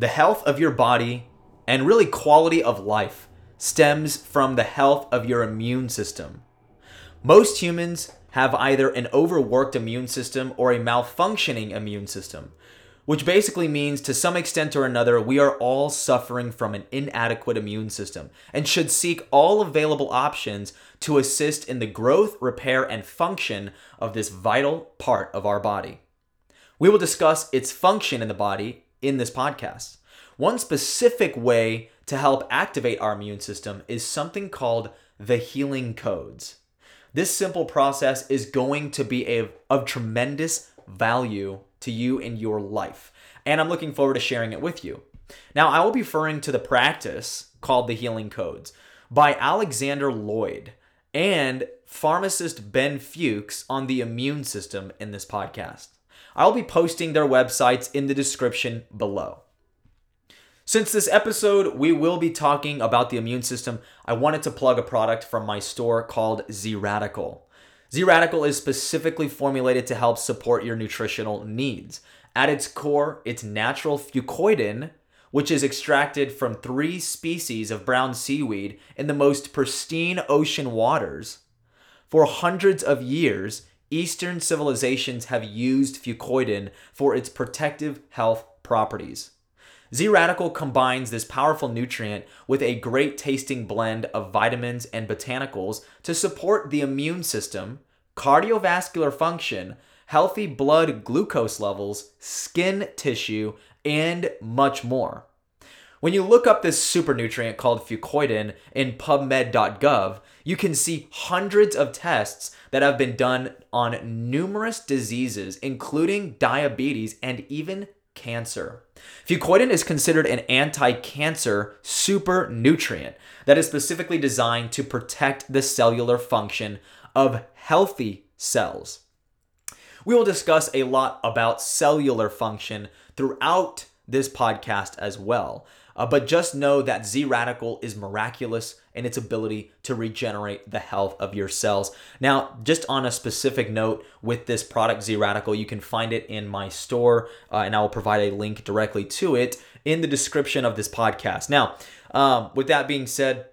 The health of your body and really quality of life stems from the health of your immune system. Most humans have either an overworked immune system or a malfunctioning immune system, which basically means to some extent or another, we are all suffering from an inadequate immune system and should seek all available options to assist in the growth, repair, and function of this vital part of our body. We will discuss its function in the body in this podcast. One specific way to help activate our immune system is something called the healing codes. This simple process is going to be a, of tremendous value to you in your life, and I'm looking forward to sharing it with you. Now, I will be referring to the practice called the healing codes by Alexander Loyd and pharmacist Ben Fuchs on the immune system in this podcast. I'll be posting their websites in the description below. Since this episode, we will be talking about the immune system, I wanted to plug a product from my store called Z Radical. Z Radical is specifically formulated to help support your nutritional needs. At its core, it's natural fucoidan, which is extracted from three species of brown seaweed in the most pristine ocean waters. For hundreds of years, Eastern civilizations have used fucoidan for its protective health properties. Z Radical combines this powerful nutrient with a great tasting blend of vitamins and botanicals to support the immune system, cardiovascular function, healthy blood glucose levels, skin tissue, and much more. When you look up this super nutrient called fucoidan in pubmed.gov, you can see hundreds of tests that have been done on numerous diseases, including diabetes and even cancer. Fucoidan is considered an anti cancer super nutrient that is specifically designed to protect the cellular function of healthy cells. We will discuss a lot about cellular function throughout this podcast as well. Uh, but just know that Z Radical is miraculous in its ability to regenerate the health of your cells. Now, just on a specific note with this product, Z Radical, you can find it in my store, uh, and I will provide a link directly to it in the description of this podcast. Now, um, with that being said,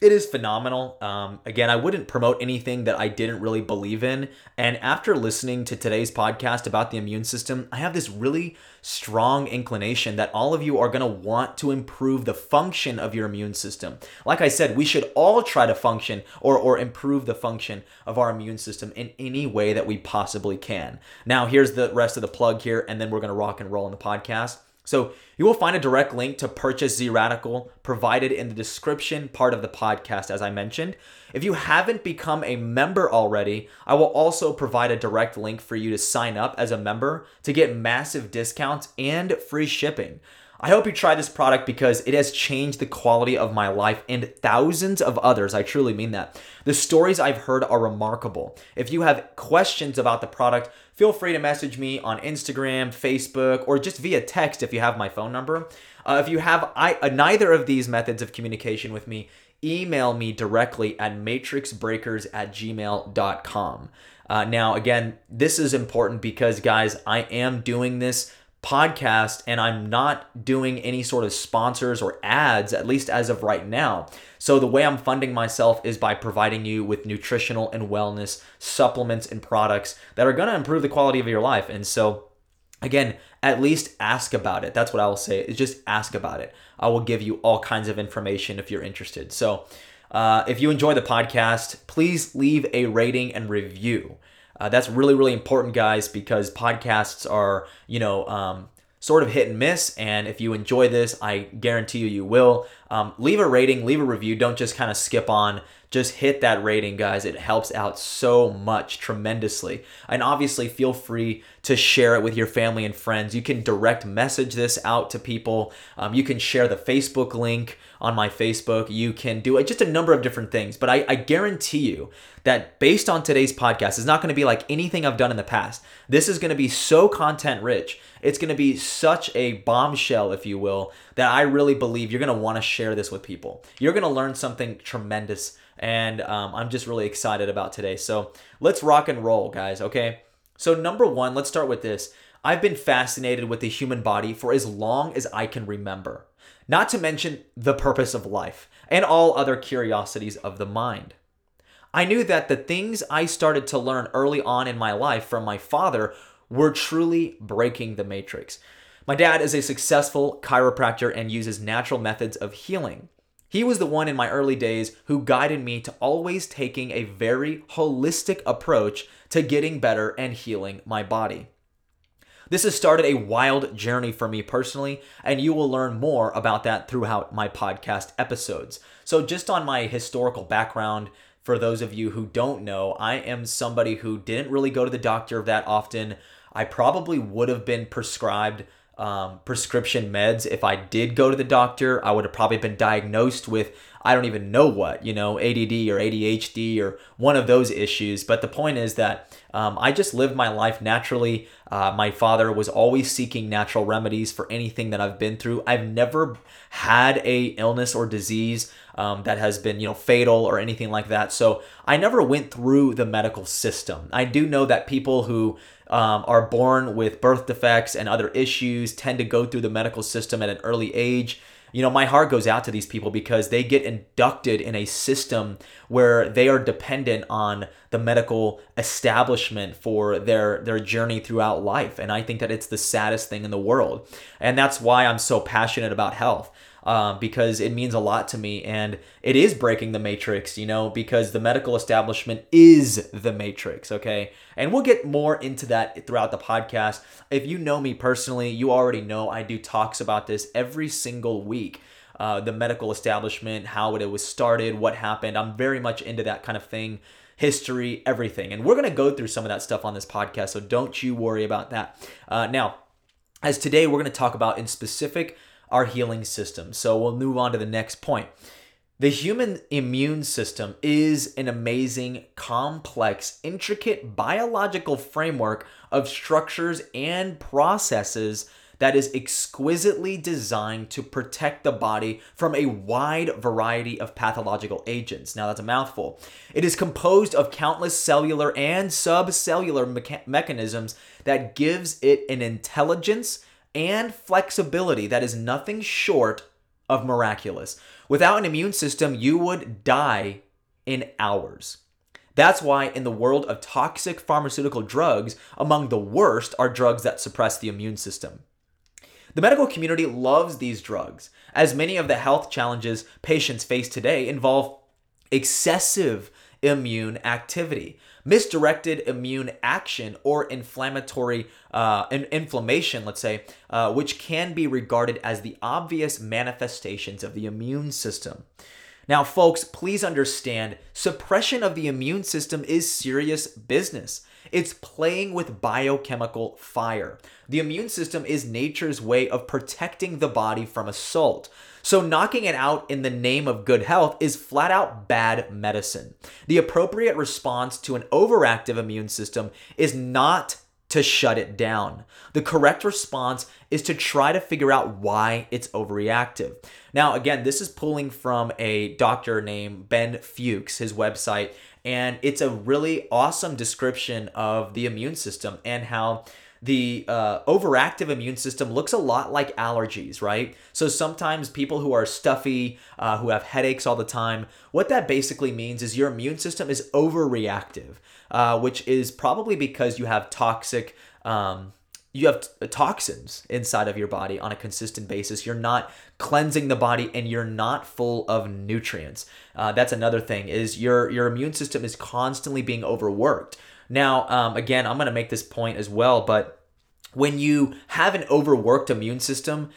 it is phenomenal. Um, again, I wouldn't promote anything that I didn't really believe in. And after listening to today's podcast about the immune system, I have this really strong inclination that all of you are going to want to improve the function of your immune system. Like I said, we should all try to function or, or improve the function of our immune system in any way that we possibly can. Now, here's the rest of the plug here, and then we're going to rock and roll in the podcast. So you will find a direct link to purchase Z Radical provided in the description part of the podcast, as I mentioned. If you haven't become a member already, I will also provide a direct link for you to sign up as a member to get massive discounts and free shipping. I hope you try this product because it has changed the quality of my life and thousands of others. I truly mean that. The stories I've heard are remarkable. If you have questions about the product, feel free to message me on Instagram, Facebook, or just via text if you have my phone number. Uh, if you have I, uh, neither of these methods of communication with me, email me directly at matrixbreakers at gmail.com. Uh, now, again, this is important because, guys, I am doing this podcast and I'm not doing any sort of sponsors or ads, at least as of right now. So, the way I'm funding myself is by providing you with nutritional and wellness supplements and products that are going to improve the quality of your life. And so, again, at least ask about it. That's what I will say, is just ask about it. I will give you all kinds of information if you're interested. So, uh, if you enjoy the podcast, please leave a rating and review. Uh, that's really, really important, guys, because podcasts are, you know, um, sort of hit and miss. And if you enjoy this, I guarantee you, you will. Um, leave a rating, leave a review. Don't just kind of skip on. Just hit that rating, guys. It helps out so much, tremendously. And obviously, feel free to share it with your family and friends. You can direct message this out to people. Um, you can share the Facebook link on my Facebook. You can do just a number of different things. But I, I guarantee you that based on today's podcast, it's not going to be like anything I've done in the past. This is going to be so content rich. It's going to be such a bombshell, if you will, that I really believe you're going to want to share this with people. You're going to learn something tremendous. And um, I'm just really excited about today. So let's rock and roll, guys, okay? So, number one, let's start with this. I've been fascinated with the human body for as long as I can remember, not to mention the purpose of life and all other curiosities of the mind. I knew that the things I started to learn early on in my life from my father were truly breaking the matrix. My dad is a successful chiropractor and uses natural methods of healing. He was the one in my early days who guided me to always taking a very holistic approach to getting better and healing my body. This has started a wild journey for me personally, and you will learn more about that throughout my podcast episodes. So, just on my historical background, for those of you who don't know, I am somebody who didn't really go to the doctor that often. I probably would have been prescribed um, prescription meds. If I did go to the doctor, I would have probably been diagnosed with I don't even know what, you know, ADD or ADHD or one of those issues. But the point is that um, I just lived my life naturally. Uh, my father was always seeking natural remedies for anything that I've been through. I've never had a illness or disease um, that has been, you know, fatal or anything like that. So I never went through the medical system. I do know that people who um, are born with birth defects and other issues tend to go through the medical system at an early age you know, my heart goes out to these people because they get inducted in a system where they are dependent on the medical establishment for their their journey throughout life. And I think that it's the saddest thing in the world. And that's why I'm so passionate about health um, because it means a lot to me and it is breaking the matrix, you know, because the medical establishment is the matrix, okay? And we'll get more into that throughout the podcast. If you know me personally, you already know I do talks about this every single week. Uh, the medical establishment, how it was started, what happened. I'm very much into that kind of thing history, everything. And we're going to go through some of that stuff on this podcast, so don't you worry about that. Uh, now, as today we're going to talk about in specific our healing system. So we'll move on to the next point. The human immune system is an amazing, complex, intricate biological framework of structures and processes that is exquisitely designed to protect the body from a wide variety of pathological agents. Now, that's a mouthful. It is composed of countless cellular and subcellular mecha- mechanisms that gives it an intelligence and flexibility that is nothing short of miraculous. Without an immune system, you would die in hours. That's why, in the world of toxic pharmaceutical drugs, among the worst are drugs that suppress the immune system. The medical community loves these drugs, as many of the health challenges patients face today involve excessive immune activity misdirected immune action or inflammatory uh, inflammation, let's say, uh, which can be regarded as the obvious manifestations of the immune system. Now, folks, please understand suppression of the immune system is serious business. It's playing with biochemical fire. The immune system is nature's way of protecting the body from assault. So, knocking it out in the name of good health is flat out bad medicine. The appropriate response to an overactive immune system is not to shut it down. The correct response is to try to figure out why it's overreactive. Now, again, this is pulling from a doctor named Ben Fuchs, his website, and it's a really awesome description of the immune system and how the uh, overactive immune system looks a lot like allergies, right? So sometimes people who are stuffy, uh, who have headaches all the time, what that basically means is your immune system is overreactive, uh, which is probably because you have toxic. Um, you have t- toxins inside of your body on a consistent basis. You're not cleansing the body, and you're not full of nutrients. Uh, that's another thing. Is your your immune system is constantly being overworked. Now, um, again, I'm going to make this point as well, but when you have an overworked immune system,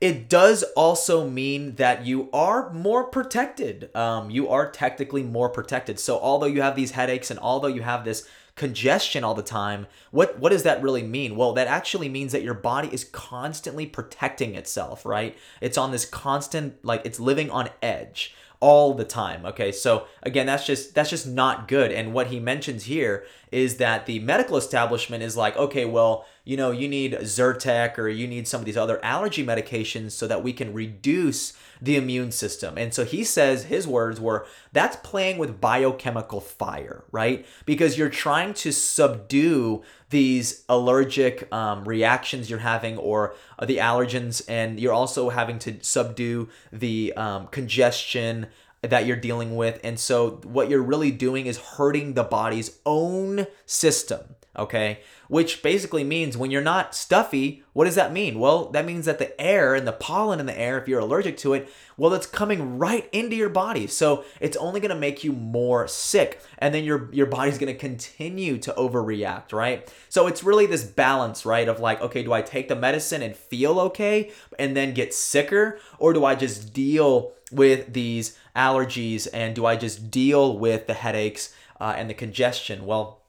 it does also mean that you are more protected. Um, you are technically more protected. So, although you have these headaches and although you have this congestion all the time, what what does that really mean? Well, that actually means that your body is constantly protecting itself, right? It's on this constant like it's living on edge all the time okay? So again that's just that's just not good. And what he mentions here is that the medical establishment is like okay well you know, you need Zyrtec or you need some of these other allergy medications so that we can reduce the immune system. And so he says his words were that's playing with biochemical fire, right? Because you're trying to subdue these allergic um, reactions you're having or the allergens, and you're also having to subdue the um, congestion that you're dealing with. And so what you're really doing is hurting the body's own system okay? Which basically means when you're not stuffy, what does that mean? Well, that means that the air and the pollen in the air, if you're allergic to it, well, it's coming right into your body. So it's only gonna make you more sick. And then your, your body's gonna continue to overreact, right? So it's really this balance, right? Of like, okay, do I take the medicine and feel okay and then get sicker? Or do I just deal with these allergies and do I just deal with the headaches uh, and the congestion? Well,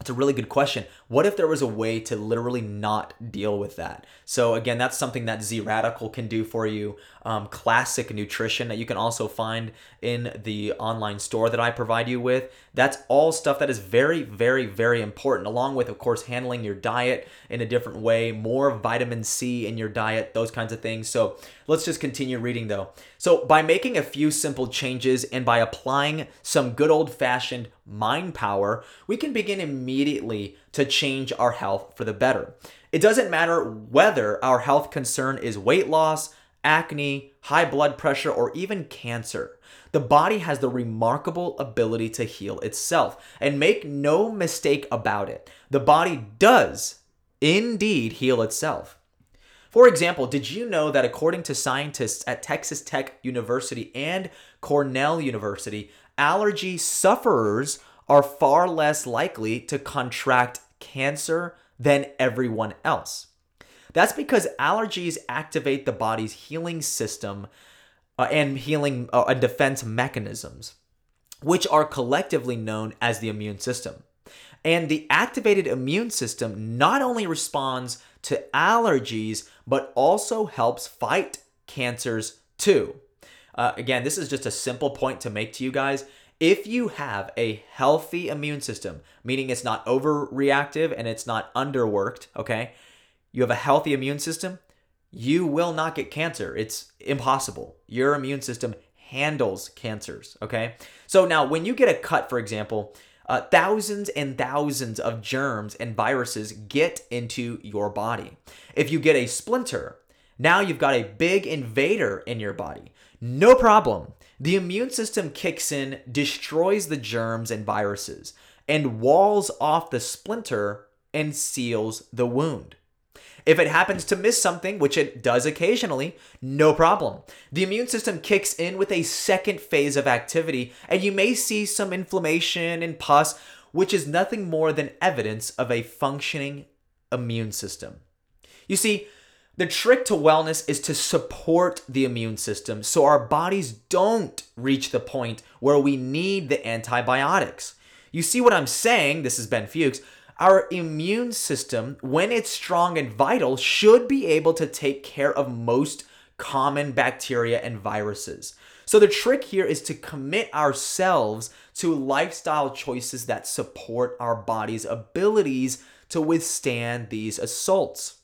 it's a really good question. What if there was a way to literally not deal with that? So again, that's something that Z Radical can do for you. Um, classic nutrition that you can also find in the online store that I provide you with. That's all stuff that is very, very, very important. Along with, of course, handling your diet in a different way, more vitamin C in your diet, those kinds of things. So let's just continue reading though. So by making a few simple changes and by applying some good old fashioned mind power, we can begin immediately to change our health for the better. It doesn't matter whether our health concern is weight loss, acne, high blood pressure, or even cancer. The body has the remarkable ability to heal itself. And make no mistake about it, the body does indeed heal itself. For example, did you know that according to scientists at Texas Tech University and Cornell University, allergy sufferers are far less likely to contract cancer than everyone else. That's because allergies activate the body's healing system uh, and healing uh, defense mechanisms, which are collectively known as the immune system. And the activated immune system not only responds to allergies, but also helps fight cancers too. Uh, again, this is just a simple point to make to you guys. If you have a healthy immune system, meaning it's not overreactive and it's not underworked, okay? You have a healthy immune system, you will not get cancer. It's impossible. Your immune system handles cancers, okay? So now, when you get a cut, for example, uh, thousands and thousands of germs and viruses get into your body. If you get a splinter, now you've got a big invader in your body. No problem. The immune system kicks in, destroys the germs and viruses, and walls off the splinter and seals the wound. If it happens to miss something, which it does occasionally, no problem. The immune system kicks in with a second phase of activity, and you may see some inflammation and pus, which is nothing more than evidence of a functioning immune system. You see, the trick to wellness is to support the immune system so our bodies don't reach the point where we need the antibiotics. You see what I'm saying? This is Ben Fuchs. Our immune system, when it's strong and vital, should be able to take care of most common bacteria and viruses. So the trick here is to commit ourselves to lifestyle choices that support our body's abilities to withstand these assaults.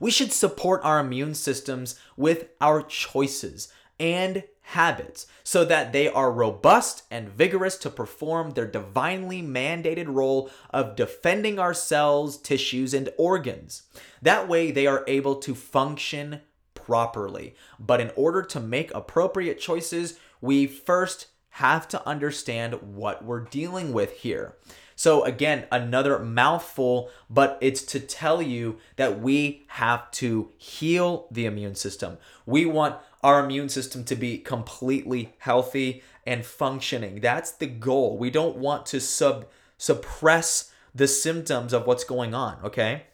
We should support our immune systems with our choices and habits so that they are robust and vigorous to perform their divinely mandated role of defending our cells, tissues, and organs. That way, they are able to function properly. But in order to make appropriate choices, we first have to understand what we're dealing with here. So, again, another mouthful, but it's to tell you that we have to heal the immune system. We want our immune system to be completely healthy and functioning. That's the goal. We don't want to sub suppress the symptoms of what's going on, okay?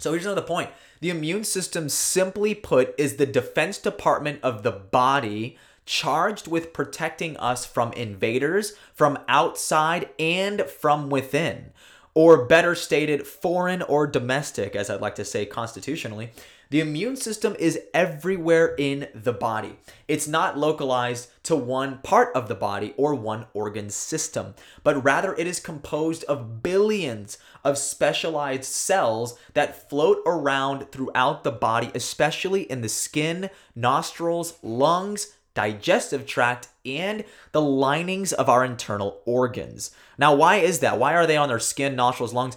So here's another point. The immune system simply put is the defense department of the body charged with protecting us from invaders, from outside, and from within. or better stated, foreign or domestic, as I'd like to say constitutionally, the immune system is everywhere in the body. It's not localized to one part of the body or one organ system, but rather it is composed of billions of specialized cells that float around throughout the body, especially in the skin, nostrils, lungs, digestive tract, and the linings of our internal organs. Now, why is that? Why are they on their skin, nostrils, lungs?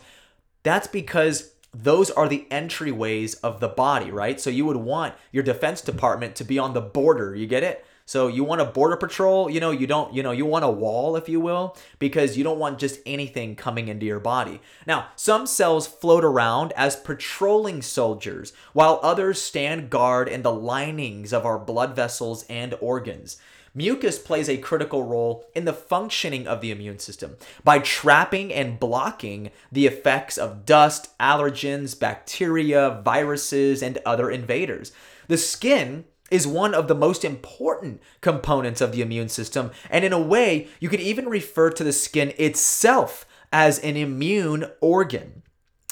That's because those are the entryways of the body, right? So you would want your defense department to be on the border. You get it? So you want a border patrol, you know, you don't, you know, you want a wall, if you will, because you don't want just anything coming into your body. Now, some cells float around as patrolling soldiers, while others stand guard in the linings of our blood vessels and organs. Mucus plays a critical role in the functioning of the immune system by trapping and blocking the effects of dust, allergens, bacteria, viruses, and other invaders. The skin is one of the most important components of the immune system, and in a way, you could even refer to the skin itself as an immune organ.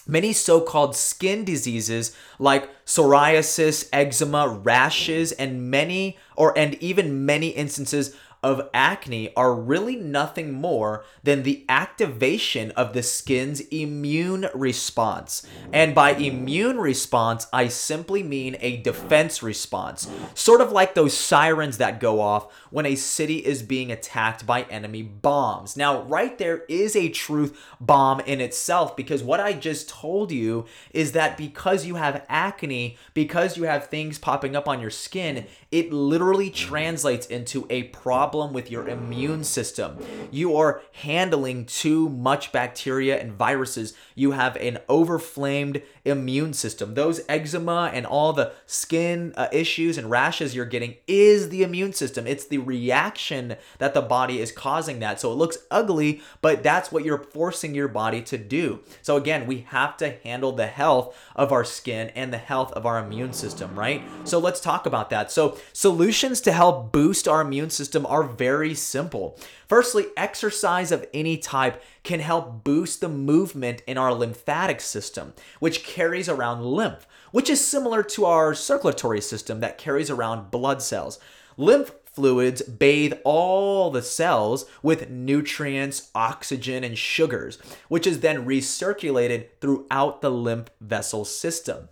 Many so called skin diseases like psoriasis, eczema, rashes, and many or and even many instances of acne are really nothing more than the activation of the skin's immune response. And by immune response, I simply mean a defense response, sort of like those sirens that go off when a city is being attacked by enemy bombs. Now, right there is a truth bomb in itself because what I just told you is that because you have acne, because you have things popping up on your skin, it literally translates into a problem with your immune system. You are handling too much bacteria and viruses. You have an overflamed immune system. Those eczema and all the skin uh, issues and rashes you're getting is the immune system. It's the reaction that the body is causing that. So it looks ugly, but that's what you're forcing your body to do. So again, we have to handle the health of our skin and the health of our immune system, right? So let's talk about that. So Solutions to help boost our immune system are very simple. Firstly, exercise of any type can help boost the movement in our lymphatic system, which carries around lymph, which is similar to our circulatory system that carries around blood cells. Lymph fluids bathe all the cells with nutrients, oxygen, and sugars, which is then recirculated throughout the lymph vessel system.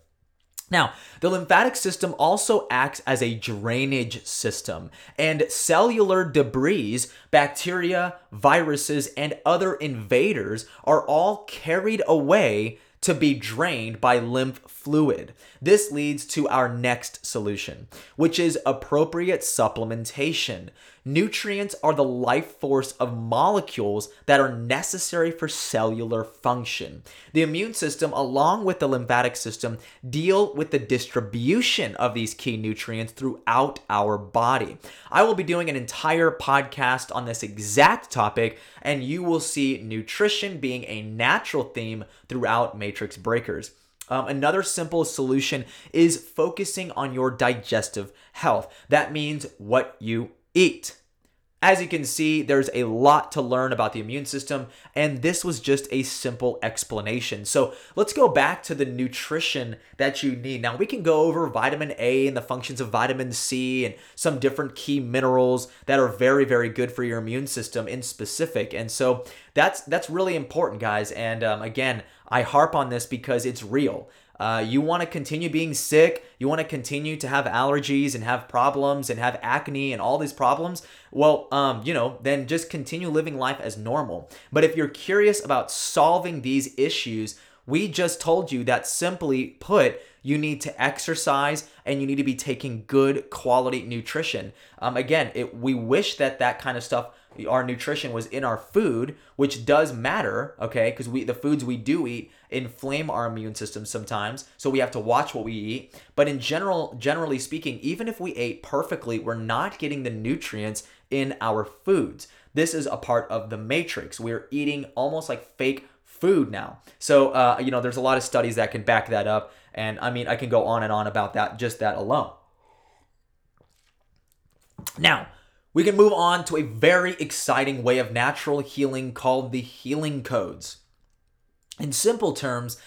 Now, the lymphatic system also acts as a drainage system, and cellular debris, bacteria, viruses, and other invaders are all carried away to be drained by lymph fluid. This leads to our next solution, which is appropriate supplementation. Nutrients are the life force of molecules that are necessary for cellular function. The immune system, along with the lymphatic system, deal with the distribution of these key nutrients throughout our body. I will be doing an entire podcast on this exact topic, and you will see nutrition being a natural theme throughout Matrix Breakers. Um, another simple solution is focusing on your digestive health. That means what you eat. As you can see, there's a lot to learn about the immune system, and this was just a simple explanation. So let's go back to the nutrition that you need. Now, we can go over vitamin A and the functions of vitamin C and some different key minerals that are very, very good for your immune system in specific. And so that's that's really important, guys. And um, again, I harp on this because it's real. Uh, you want to continue being sick, you want to continue to have allergies and have problems and have acne and all these problems, well, um, you know, then just continue living life as normal. But if you're curious about solving these issues, we just told you that simply put, you need to exercise and you need to be taking good quality nutrition. Um, again, it, we wish that that kind of stuff our nutrition was in our food, which does matter, okay? Because we the foods we do eat inflame our immune system sometimes, so we have to watch what we eat. But in general, generally speaking, even if we ate perfectly, we're not getting the nutrients in our foods. This is a part of the matrix. We're eating almost like fake food now. So, uh, you know, there's a lot of studies that can back that up. And I mean, I can go on and on about that, just that alone. Now, we can move on to a very exciting way of natural healing called the healing codes. In simple terms,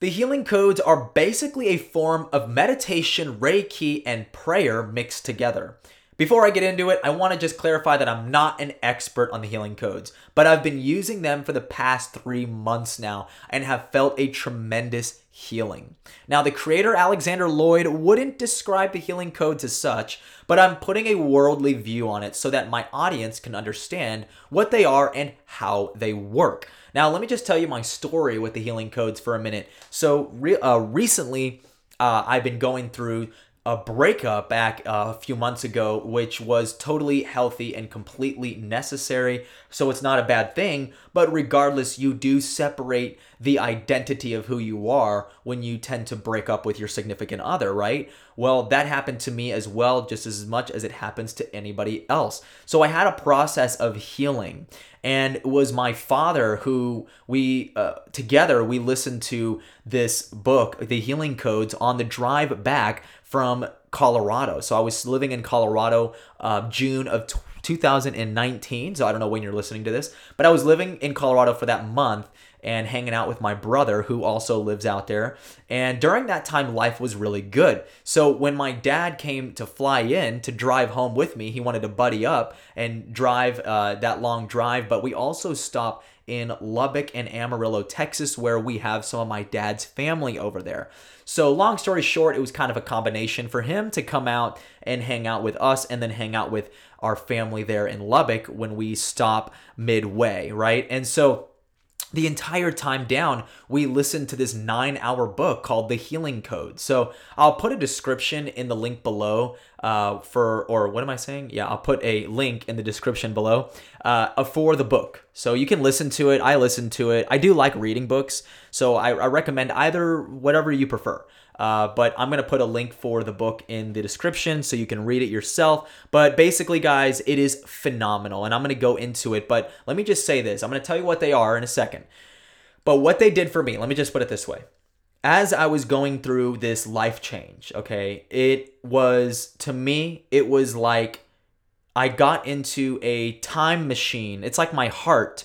the healing codes are basically a form of meditation, Reiki, and prayer mixed together. Before I get into it, I want to just clarify that I'm not an expert on the healing codes, but I've been using them for the past three months now and have felt a tremendous healing. Now, the creator Alexander Loyd wouldn't describe the healing codes as such, but I'm putting a worldly view on it so that my audience can understand what they are and how they work. Now, let me just tell you my story with the healing codes for a minute. So, re- uh, recently, uh, I've been going through a breakup back uh, a few months ago, which was totally healthy and completely necessary. So it's not a bad thing. But regardless, you do separate the identity of who you are when you tend to break up with your significant other, right? Well, that happened to me as well, just as much as it happens to anybody else. So I had a process of healing. And it was my father who we, uh, together, we listened to this book, The Healing Codes, on the drive back from Colorado. So I was living in Colorado uh, June of 2019. So I don't know when you're listening to this, but I was living in Colorado for that month and hanging out with my brother who also lives out there. And during that time, life was really good. So when my dad came to fly in to drive home with me, he wanted to buddy up and drive uh, that long drive. But we also stopped in Lubbock and Amarillo, Texas, where we have some of my dad's family over there. So, long story short, it was kind of a combination for him to come out and hang out with us and then hang out with our family there in Lubbock when we stop midway, right? And so, the entire time down, we listened to this nine hour book called The Healing Code. So I'll put a description in the link below uh, for, or what am I saying? Yeah, I'll put a link in the description below uh, for the book. So you can listen to it. I listen to it. I do like reading books. So I, I recommend either whatever you prefer. Uh, but I'm going to put a link for the book in the description so you can read it yourself. But basically, guys, it is phenomenal. And I'm going to go into it. But let me just say this I'm going to tell you what they are in a second. But what they did for me, let me just put it this way. As I was going through this life change, okay, it was, to me, it was like I got into a time machine. It's like my heart,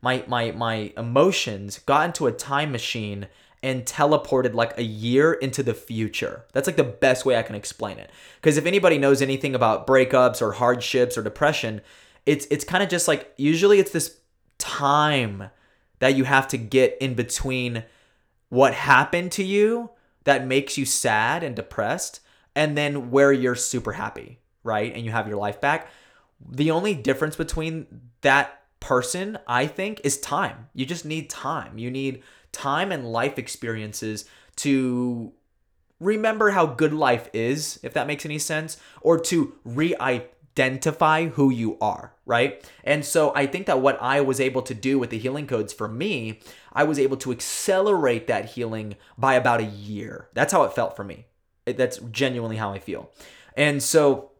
my, my, my emotions got into a time machine and teleported like a year into the future. That's like the best way I can explain it. Because if anybody knows anything about breakups or hardships or depression, it's it's kind of just like usually it's this time that you have to get in between what happened to you that makes you sad and depressed and then where you're super happy, right? And you have your life back. The only difference between that person, I think, is time. You just need time. You need time and life experiences to remember how good life is, if that makes any sense, or to re identify who you are, right? And so I think that what I was able to do with the healing codes for me, I was able to accelerate that healing by about a year. That's how it felt for me. That's genuinely how I feel. And so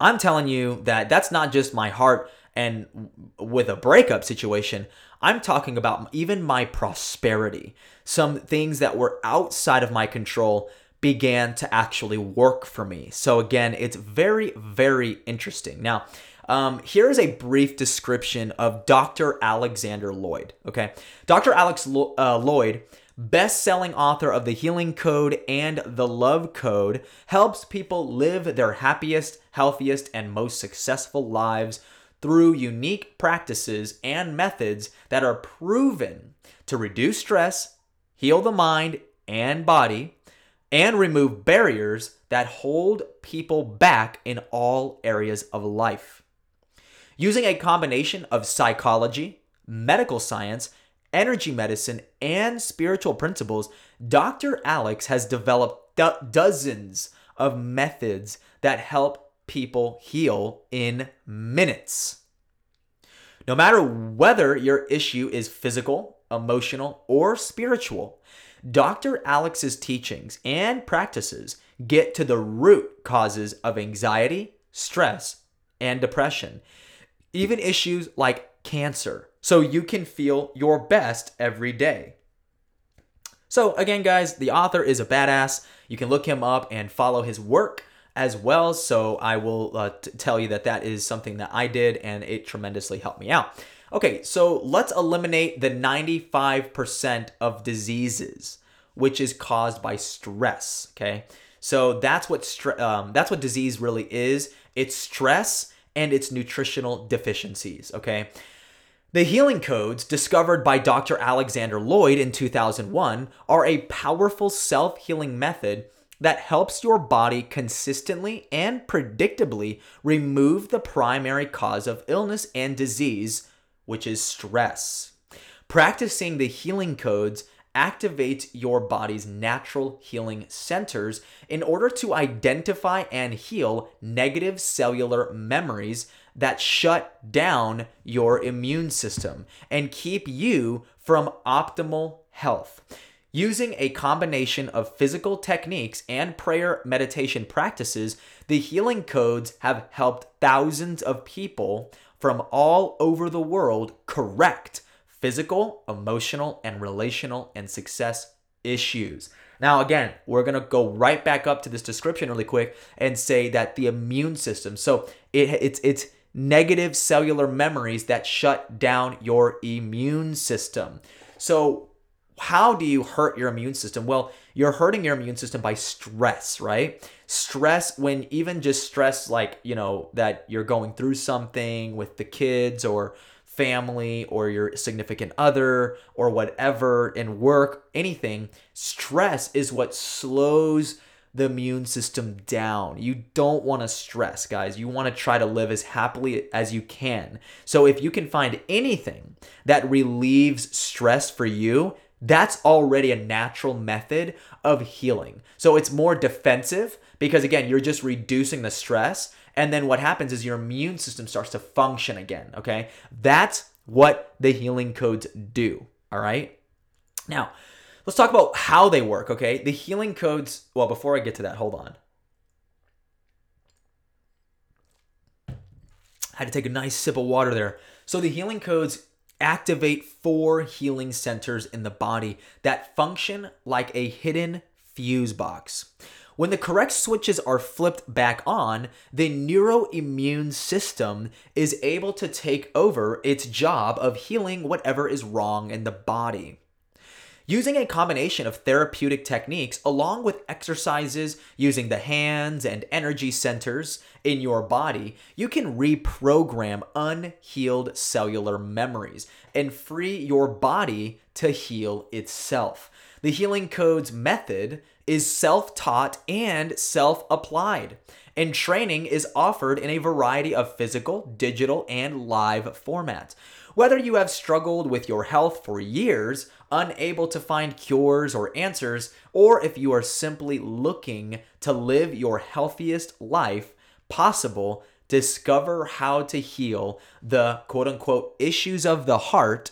I'm telling you that that's not just my heart and with a breakup situation, I'm talking about even my prosperity. Some things that were outside of my control began to actually work for me. So, again, it's very, very interesting. Now, um, here's a brief description of Dr. Alexander Loyd. Okay. Dr. Alex Lo- uh, Loyd, best selling author of The Healing Code and The Love Code, helps people live their happiest, healthiest, and most successful lives through unique practices and methods that are proven to reduce stress, heal the mind and body, and remove barriers that hold people back in all areas of life. Using a combination of psychology, medical science, energy medicine, and spiritual principles, Dr. Alex has developed do- dozens of methods that help people heal in minutes. No matter whether your issue is physical, emotional, or spiritual, Dr. Alex's teachings and practices get to the root causes of anxiety, stress, and depression, even issues like cancer, so you can feel your best every day. So, again, guys, the author is a badass. You can look him up and follow his work as well. So I will uh, t- tell you that that is something that I did and it tremendously helped me out. Okay, so let's eliminate the 95% of diseases which is caused by stress, okay? So that's what stre- um, that's what disease really is. It's stress and its nutritional deficiencies, okay? The healing codes discovered by Dr. Alexander Loyd in 2001 are a powerful self-healing method that helps your body consistently and predictably remove the primary cause of illness and disease, which is stress. Practicing the healing codes activates your body's natural healing centers in order to identify and heal negative cellular memories that shut down your immune system and keep you from optimal health. Using a combination of physical techniques and prayer meditation practices, the healing codes have helped thousands of people from all over the world correct physical, emotional, and relational and success issues. Now, again, we're to go right back up to this description really quick and say that the immune system, so it, it's, it's negative cellular memories that shut down your immune system. So, how do you hurt your immune system? Well, you're hurting your immune system by stress, right? Stress, when even just stress, like, you know, that you're going through something with the kids or family or your significant other or whatever in work, anything, stress is what slows the immune system down. You don't want to stress, guys. You want to try to live as happily as you can. So if you can find anything that relieves stress for you, that's already a natural method of healing. So it's more defensive because, again, you're just reducing the stress. And then what happens is your immune system starts to function again. Okay. That's what the healing codes do. All right. Now, let's talk about how they work. Okay. The healing codes, well, before I get to that, hold on. I had to take a nice sip of water there. So the healing codes activate four healing centers in the body that function like a hidden fuse box. When the correct switches are flipped back on, the neuroimmune system is able to take over its job of healing whatever is wrong in the body. Using a combination of therapeutic techniques along with exercises using the hands and energy centers in your body, you can reprogram unhealed cellular memories and free your body to heal itself. The Healing Codes method is self taught and self applied, and training is offered in a variety of physical, digital, and live formats. Whether you have struggled with your health for years, unable to find cures or answers, or if you are simply looking to live your healthiest life possible, discover how to heal the quote unquote issues of the heart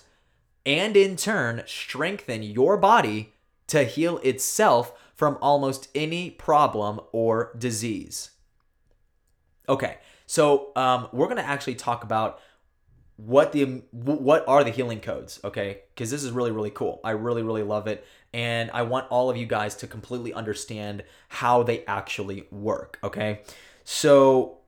and in turn strengthen your body to heal itself from almost any problem or disease. Okay, so um, we're gonna actually talk about what the what are the healing codes okay? Because this is really really cool. I really really love it. And i want all of you guys to completely understand how they actually work okay? So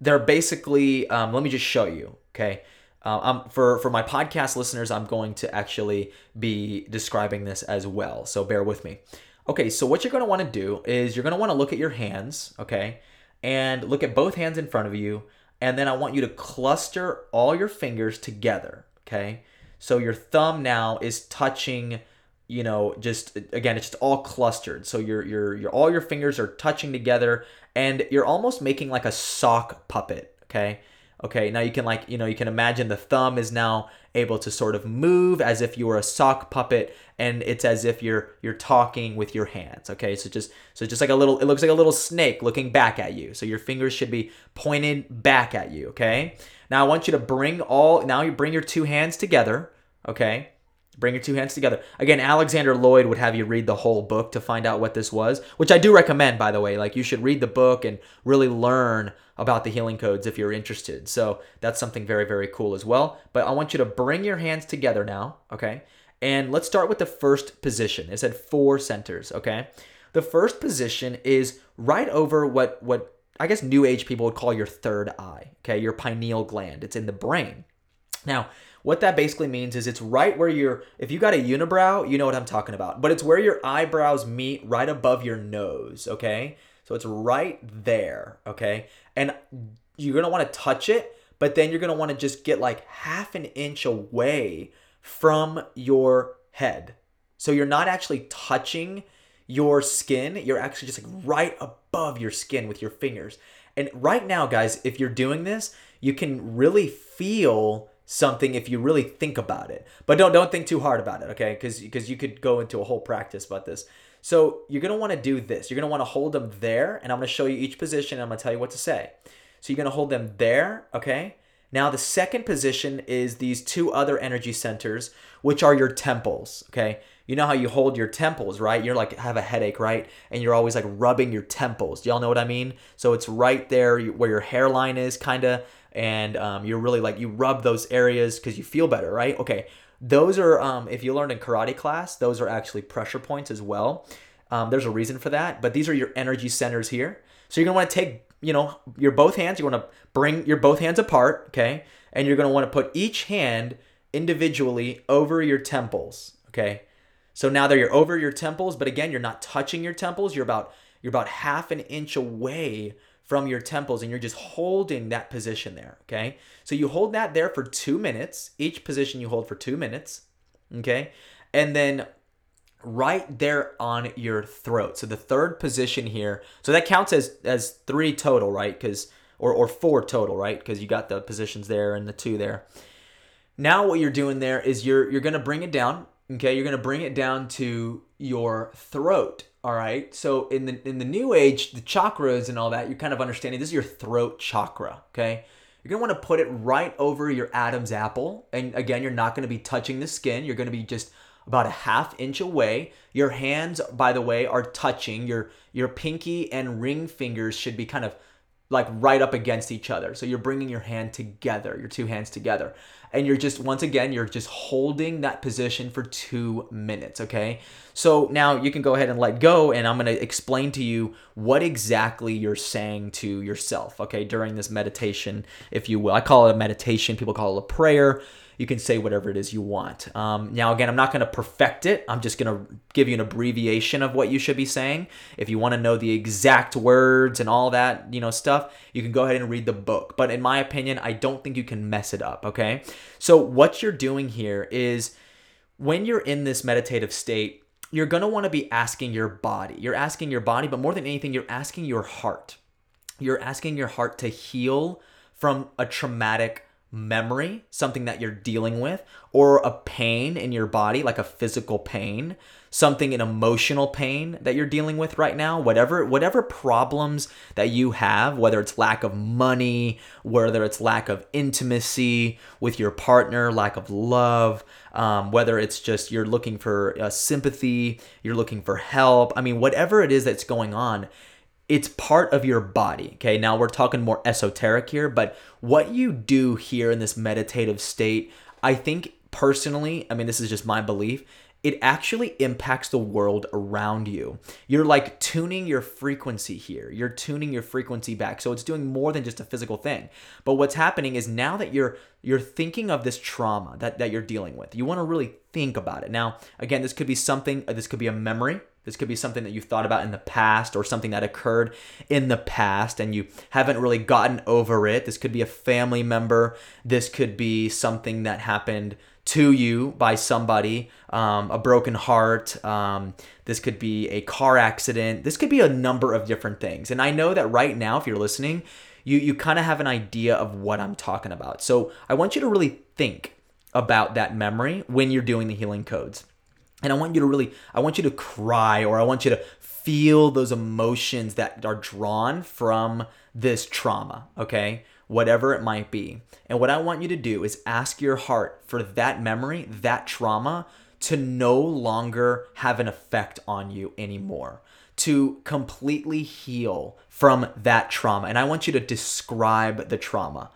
they're basically um, let me just show you okay? Um, for for my podcast listeners i'm going to actually be describing this as well so bear with me. Okay so what you're going to want to do is you're going to want to look at your hands okay? And look at both hands in front of you and then I want you to cluster all your fingers together, okay? So your thumb now is touching, you know, just again, it's just all clustered. So your your your all your fingers are touching together and you're almost making like a sock puppet, okay? Okay, now you can like, you know, you can imagine the thumb is now able to sort of move as if you were a sock puppet and it's as if you're you're talking with your hands okay? So just so just like a little it looks like a little snake looking back at you. So your fingers should be pointed back at you okay? Now i want you to bring all now you bring your two hands together okay? Bring your two hands together. Again alexander Loyd would have you read the whole book to find out what this was which i do recommend by the way. Like you should read the book and really learn about the healing codes if you're interested. So that's something very, very cool as well. But I want you to bring your hands together now, okay? And let's start with the first position. It said four centers, okay? The first position is right over what what I guess new age people would call your third eye, okay? Your pineal gland. It's in the brain. Now, what that basically means is it's right where your if you got a unibrow, you know what I'm talking about. But it's where your eyebrows meet right above your nose, okay? So it's right there, okay? And you're want to touch it, but then you're want to just get like half an inch away from your head. So you're not actually touching your skin, you're actually just like right above your skin with your fingers. And right now, guys, if you're doing this, you can really feel something if you really think about it. But don't don't think too hard about it, okay? Because because you could go into a whole practice about this. So you're gonna want to do this. You're gonna want to hold them there, and I'm gonna show you each position. And I'm gonna tell you what to say. So you're gonna hold them there, okay? Now the second position is these two other energy centers, which are your temples, okay? You know how you hold your temples, right? You're like have a headache, right? And you're always like rubbing your temples. Do y'all know what I mean? So it's right there where your hairline is, kind of and um, you're really like you rub those areas because you feel better, right? Okay, those are um, if you learned in karate class, those are actually pressure points as well. Um, there's a reason for that, but these are your energy centers here. So you're gonna want to take you know your both hands. You want to bring your both hands apart, okay, and you're gonna want to put each hand individually over your temples, okay. So now that you're over your temples, but again, you're not touching your temples. You're about you're about half an inch away from your temples and you're just holding that position there, okay? So you hold that there for 2 minutes. Each position you hold for 2 minutes, okay? And then right there on your throat. So the third position here, so that counts as as 3 total, right? Cuz or or 4 total, right? Cuz you got the positions there and the 2 there. Now what you're doing there is you're you're to bring it down, okay? You're to bring it down to your throat all right. So in the in the new age, the chakras and all that, you're kind of understanding this is your throat chakra, okay? You're going to want to put it right over your Adam's apple. And again, you're not going to be touching the skin. You're going to be just about a half inch away. Your hands, by the way, are touching. Your your pinky and ring fingers should be kind of like right up against each other. So you're bringing your hand together, your two hands together. And you're just, once again, you're just holding that position for two minutes, okay? So now you can go ahead and let go, and I'm gonna explain to you what exactly you're saying to yourself, okay, during this meditation, if you will. I call it a meditation, people call it a prayer you can say whatever it is you want. Um, now, again, I'm not going to perfect it. I'm just going to give you an abbreviation of what you should be saying. If you want to know the exact words and all that, you know, stuff, you can go ahead and read the book. But in my opinion, I don't think you can mess it up. Okay. So what you're doing here is when you're in this meditative state, you're going to want to be asking your body. You're asking your body, but more than anything, you're asking your heart. You're asking your heart to heal from a traumatic memory, something that you're dealing with, or a pain in your body, like a physical pain, something an emotional pain that you're dealing with right now, whatever whatever problems that you have, whether it's lack of money, whether it's lack of intimacy with your partner, lack of love, um, whether it's just you're looking for uh, sympathy, you're looking for help. I mean, whatever it is that's going on, it's part of your body. Okay, now we're talking more esoteric here, but what you do here in this meditative state, I think personally, I mean, this is just my belief, it actually impacts the world around you. You're like tuning your frequency here. You're tuning your frequency back. So it's doing more than just a physical thing. But what's happening is now that you're you're thinking of this trauma that, that you're dealing with, you want to really think about it. Now, again, this could be something, this could be a memory this could be something that you've thought about in the past or something that occurred in the past and you haven't really gotten over it. This could be a family member. This could be something that happened to you by somebody, um, a broken heart. Um, this could be a car accident. This could be a number of different things. And I know that right now, if you're listening, you, you kind of have an idea of what I'm talking about. So I want you to really think about that memory when you're doing the healing codes. And I want you to really, I want you to cry or I want you to feel those emotions that are drawn from this trauma, okay? Whatever it might be. And what I want you to do is ask your heart for that memory, that trauma, to no longer have an effect on you anymore, to completely heal from that trauma. And I want you to describe the trauma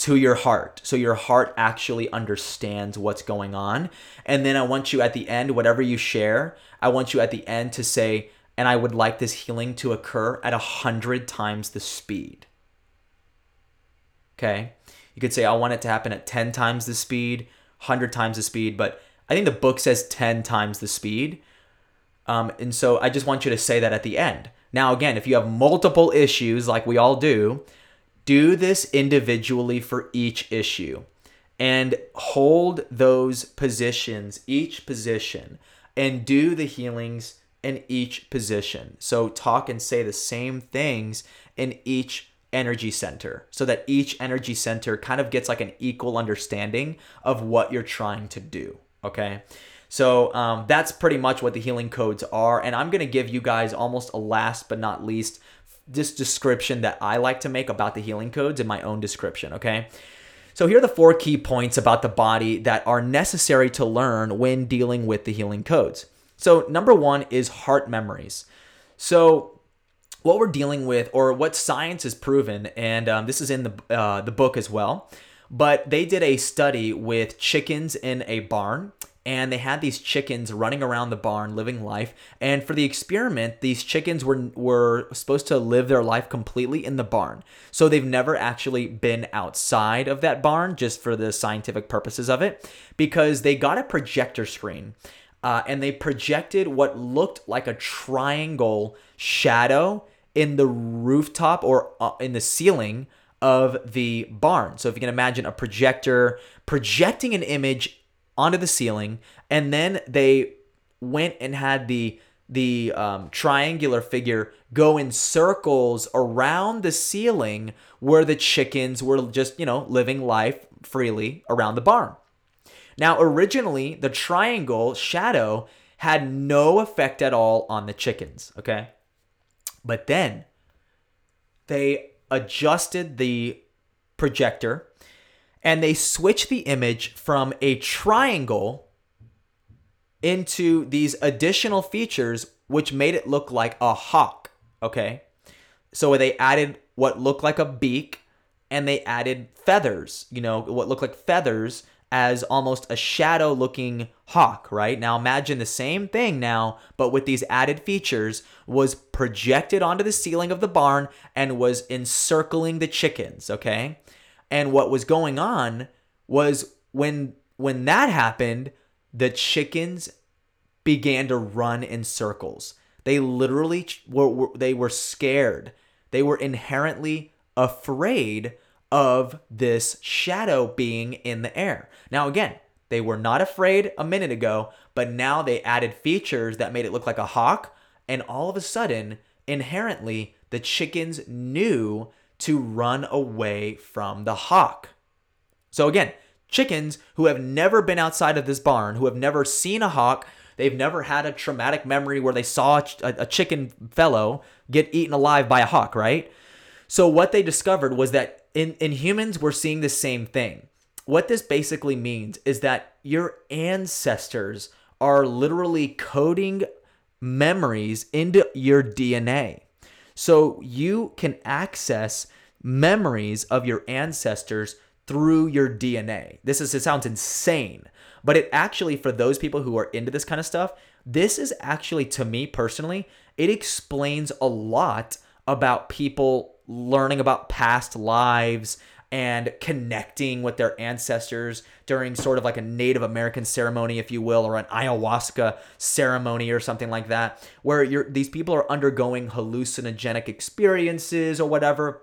to your heart so your heart actually understands what's going on and then i want you at the end whatever you share i want you at the end to say and i would like this healing to occur at a hundred times the speed okay You could say, I want it to happen at 10 times the speed, 100 times the speed, but I think the book says 10 times the speed. Um, and so I just want you to say that at the end. Now, again, if you have multiple issues like we all do, do this individually for each issue and hold those positions, each position, and do the healings in each position. So talk and say the same things in each energy center so that each energy center kind of gets like an equal understanding of what you're trying to do. Okay. So um, that's pretty much what the healing codes are. And I'm going to give you guys almost a last but not least this description that I like to make about the healing codes in my own description. Okay. So here are the four key points about the body that are necessary to learn when dealing with the healing codes. So, number one is heart memories. So, what we're dealing with, or what science has proven, and um, this is in the uh, the book as well, but they did a study with chickens in a barn, and they had these chickens running around the barn living life and for the experiment these chickens were were supposed to live their life completely in the barn so they've never actually been outside of that barn just for the scientific purposes of it because they got a projector screen uh, and they projected what looked like a triangle shadow in the rooftop or uh, in the ceiling of the barn. So if you can imagine a projector projecting an image onto the ceiling, and then they went and had the the um, triangular figure go in circles around the ceiling where the chickens were just you know living life freely around the barn. Now, originally, the triangle shadow had no effect at all on the chickens, okay? But then they adjusted the projector and they switch the image from a triangle into these additional features which made it look like a hawk okay? So they added what looked like a beak and they added feathers you know what looked like feathers as almost a shadow looking hawk right? Now imagine the same thing now but with these added features was projected onto the ceiling of the barn and was encircling the chickens okay and what was going on was when when that happened, the chickens began to run in circles. They literally were, were they were scared. They were inherently afraid of this shadow being in the air. Now again, they were not afraid a minute ago, but now they added features that made it look like a hawk and all of a sudden inherently the chickens knew to run away from the hawk. So, again, chickens who have never been outside of this barn, who have never seen a hawk, they've never had a traumatic memory where they saw a, a chicken fellow get eaten alive by a hawk, right? So, what they discovered was that in, in humans, we're seeing the same thing. What this basically means is that your ancestors are literally coding memories into your DNA. So you can access memories of your ancestors through your DNA. This is it sounds insane, but it actually for those people who are into this kind of stuff, this is actually to me personally, it explains a lot about people learning about past lives and connecting with their ancestors during sort of like a Native American ceremony, if you will, or an ayahuasca ceremony or something like that, where you're, these people are undergoing hallucinogenic experiences or whatever.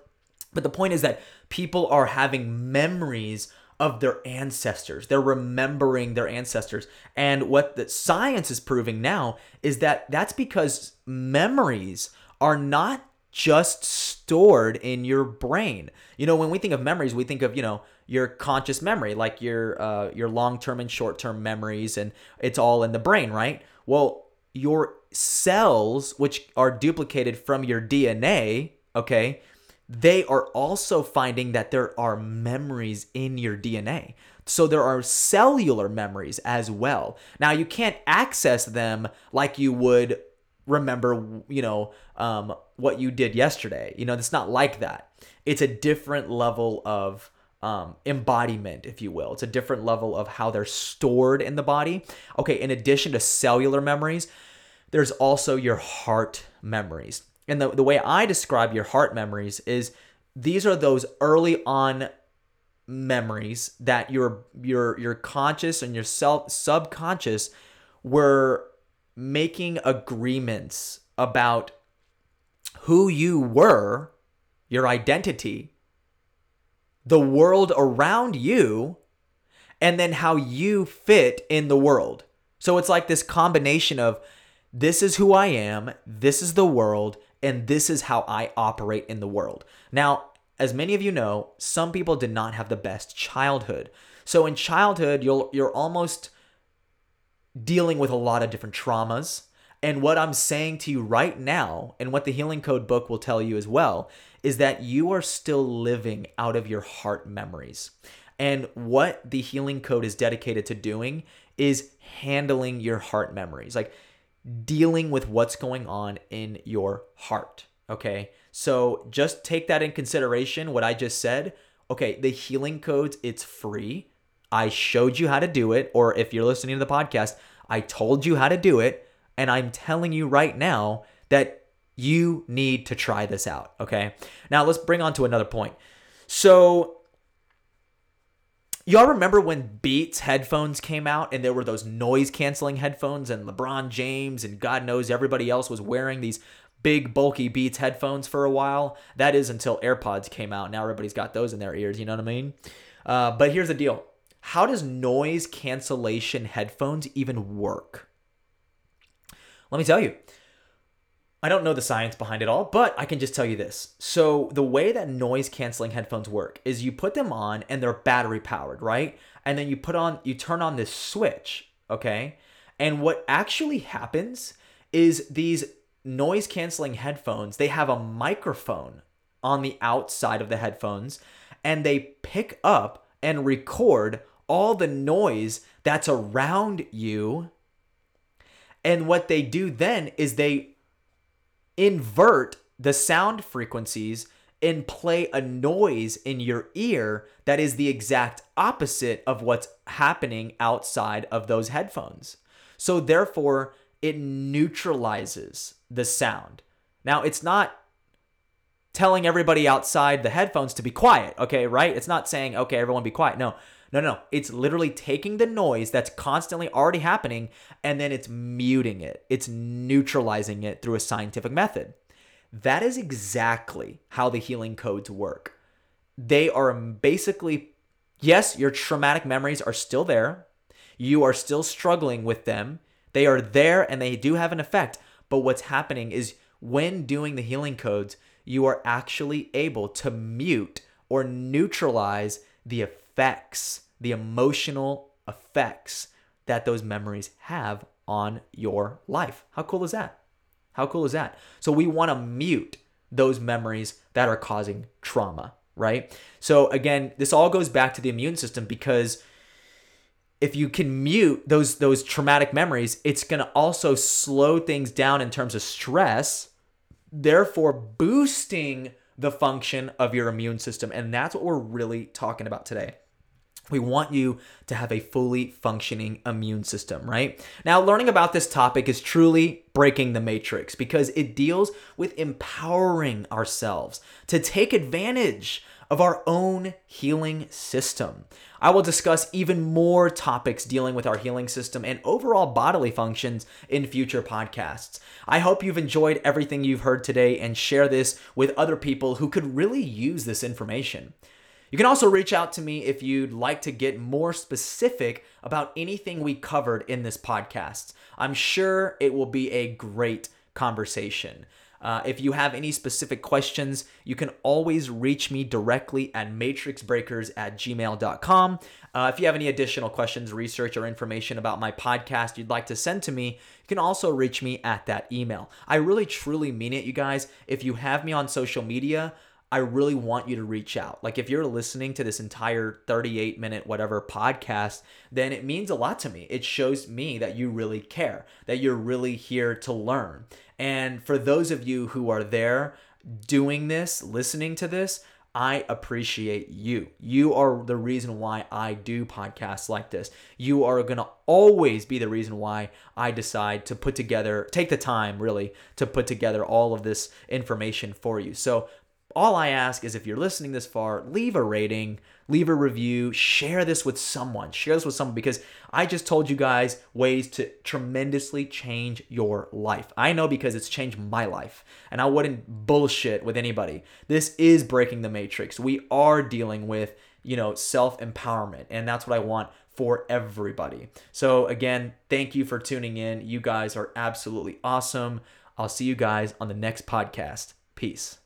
But the point is that people are having memories of their ancestors. They're remembering their ancestors. And what the science is proving now is that that's because memories are not just stored in your brain. You know, when we think of memories, we think of, you know, your conscious memory, like your uh, your long-term and short-term memories and it's all in the brain, right? Well, your cells which are duplicated from your DNA, okay? They are also finding that there are memories in your DNA. So there are cellular memories as well. Now you can't access them like you would remember, you know, um, what you did yesterday. You know, it's not like that. It's a different level of um, embodiment, if you will. It's a different level of how they're stored in the body. Okay, in addition to cellular memories, there's also your heart memories. And the, the way I describe your heart memories is these are those early on memories that your your your conscious and your self subconscious were making agreements about who you were, your identity, the world around you, and then how you fit in the world. So it's like this combination of this is who I am, this is the world, and this is how I operate in the world. Now, as many of you know, some people did not have the best childhood. So in childhood, you'll you're almost dealing with a lot of different traumas. And what I'm saying to you right now, and what the Healing Code book will tell you as well, is that you are still living out of your heart memories. And what the Healing Code is dedicated to doing is handling your heart memories, like dealing with what's going on in your heart. Okay. So just take that in consideration, what I just said. Okay. The Healing Codes, it's free. I showed you how to do it. Or if you're listening to the podcast, I told you how to do it. And I'm telling you right now that you need to try this out. Okay. Now let's bring on to another point. So Y'all remember when Beats headphones came out and there were those noise canceling headphones and LeBron James and God knows everybody else was wearing these big bulky Beats headphones for a while? That is until AirPods came out. Now everybody's got those in their ears, you know what I mean? Uh, but here's the deal. How does noise cancellation headphones even work? Let me tell you. I don't know the science behind it all, but I can just tell you this. So, the way that noise canceling headphones work is you put them on and they're battery powered, right? And then you put on, you turn on this switch, okay? And what actually happens is these noise canceling headphones, they have a microphone on the outside of the headphones and they pick up and record all the noise that's around you. And what they do then is they invert the sound frequencies and play a noise in your ear that is the exact opposite of what's happening outside of those headphones. So, therefore, it neutralizes the sound. Now, it's not telling everybody outside the headphones to be quiet, okay, right? It's not saying, okay, everyone be quiet. No, no, no. It's literally taking the noise that's constantly already happening and then it's muting it. It's neutralizing it through a scientific method. That is exactly how the healing codes work. They are basically, yes, your traumatic memories are still there. You are still struggling with them. They are there and they do have an effect. But what's happening is when doing the healing codes, you are actually able to mute or neutralize the effect effects, the emotional effects that those memories have on your life. How cool is that? How cool is that? So we want to mute those memories that are causing trauma, right? So again, this all goes back to the immune system because if you can mute those those traumatic memories, it's going to also slow things down in terms of stress, therefore boosting the function of your immune system. And that's what we're really talking about today. We want you to have a fully functioning immune system, right? Now, learning about this topic is truly breaking the matrix because it deals with empowering ourselves to take advantage of our own healing system. I will discuss even more topics dealing with our healing system and overall bodily functions in future podcasts. I hope you've enjoyed everything you've heard today and share this with other people who could really use this information. You can also reach out to me if you'd like to get more specific about anything we covered in this podcast. I'm sure it will be a great conversation. Uh, if you have any specific questions, you can always reach me directly at matrixbreakers at gmail.com. Uh, if you have any additional questions, research, or information about my podcast you'd like to send to me, you can also reach me at that email. I really truly mean it, you guys. If you have me on social media, I really want you to reach out. Like if you're listening to this entire 38 minute whatever podcast, then it means a lot to me. It shows me that you really care, that you're really here to learn. And for those of you who are there doing this, listening to this, I appreciate you. You are the reason why I do podcasts like this. You are going to always be the reason why I decide to put together, take the time really to put together all of this information for you. So all I ask is if you're listening this far, leave a rating, leave a review, share this with someone. Share this with someone because I just told you guys ways to tremendously change your life. I know because it's changed my life, and I wouldn't bullshit with anybody. This is breaking the matrix. We are dealing with, you know, self empowerment, and that's what I want for everybody. So, again, thank you for tuning in. You guys are absolutely awesome. I'll see you guys on the next podcast. Peace.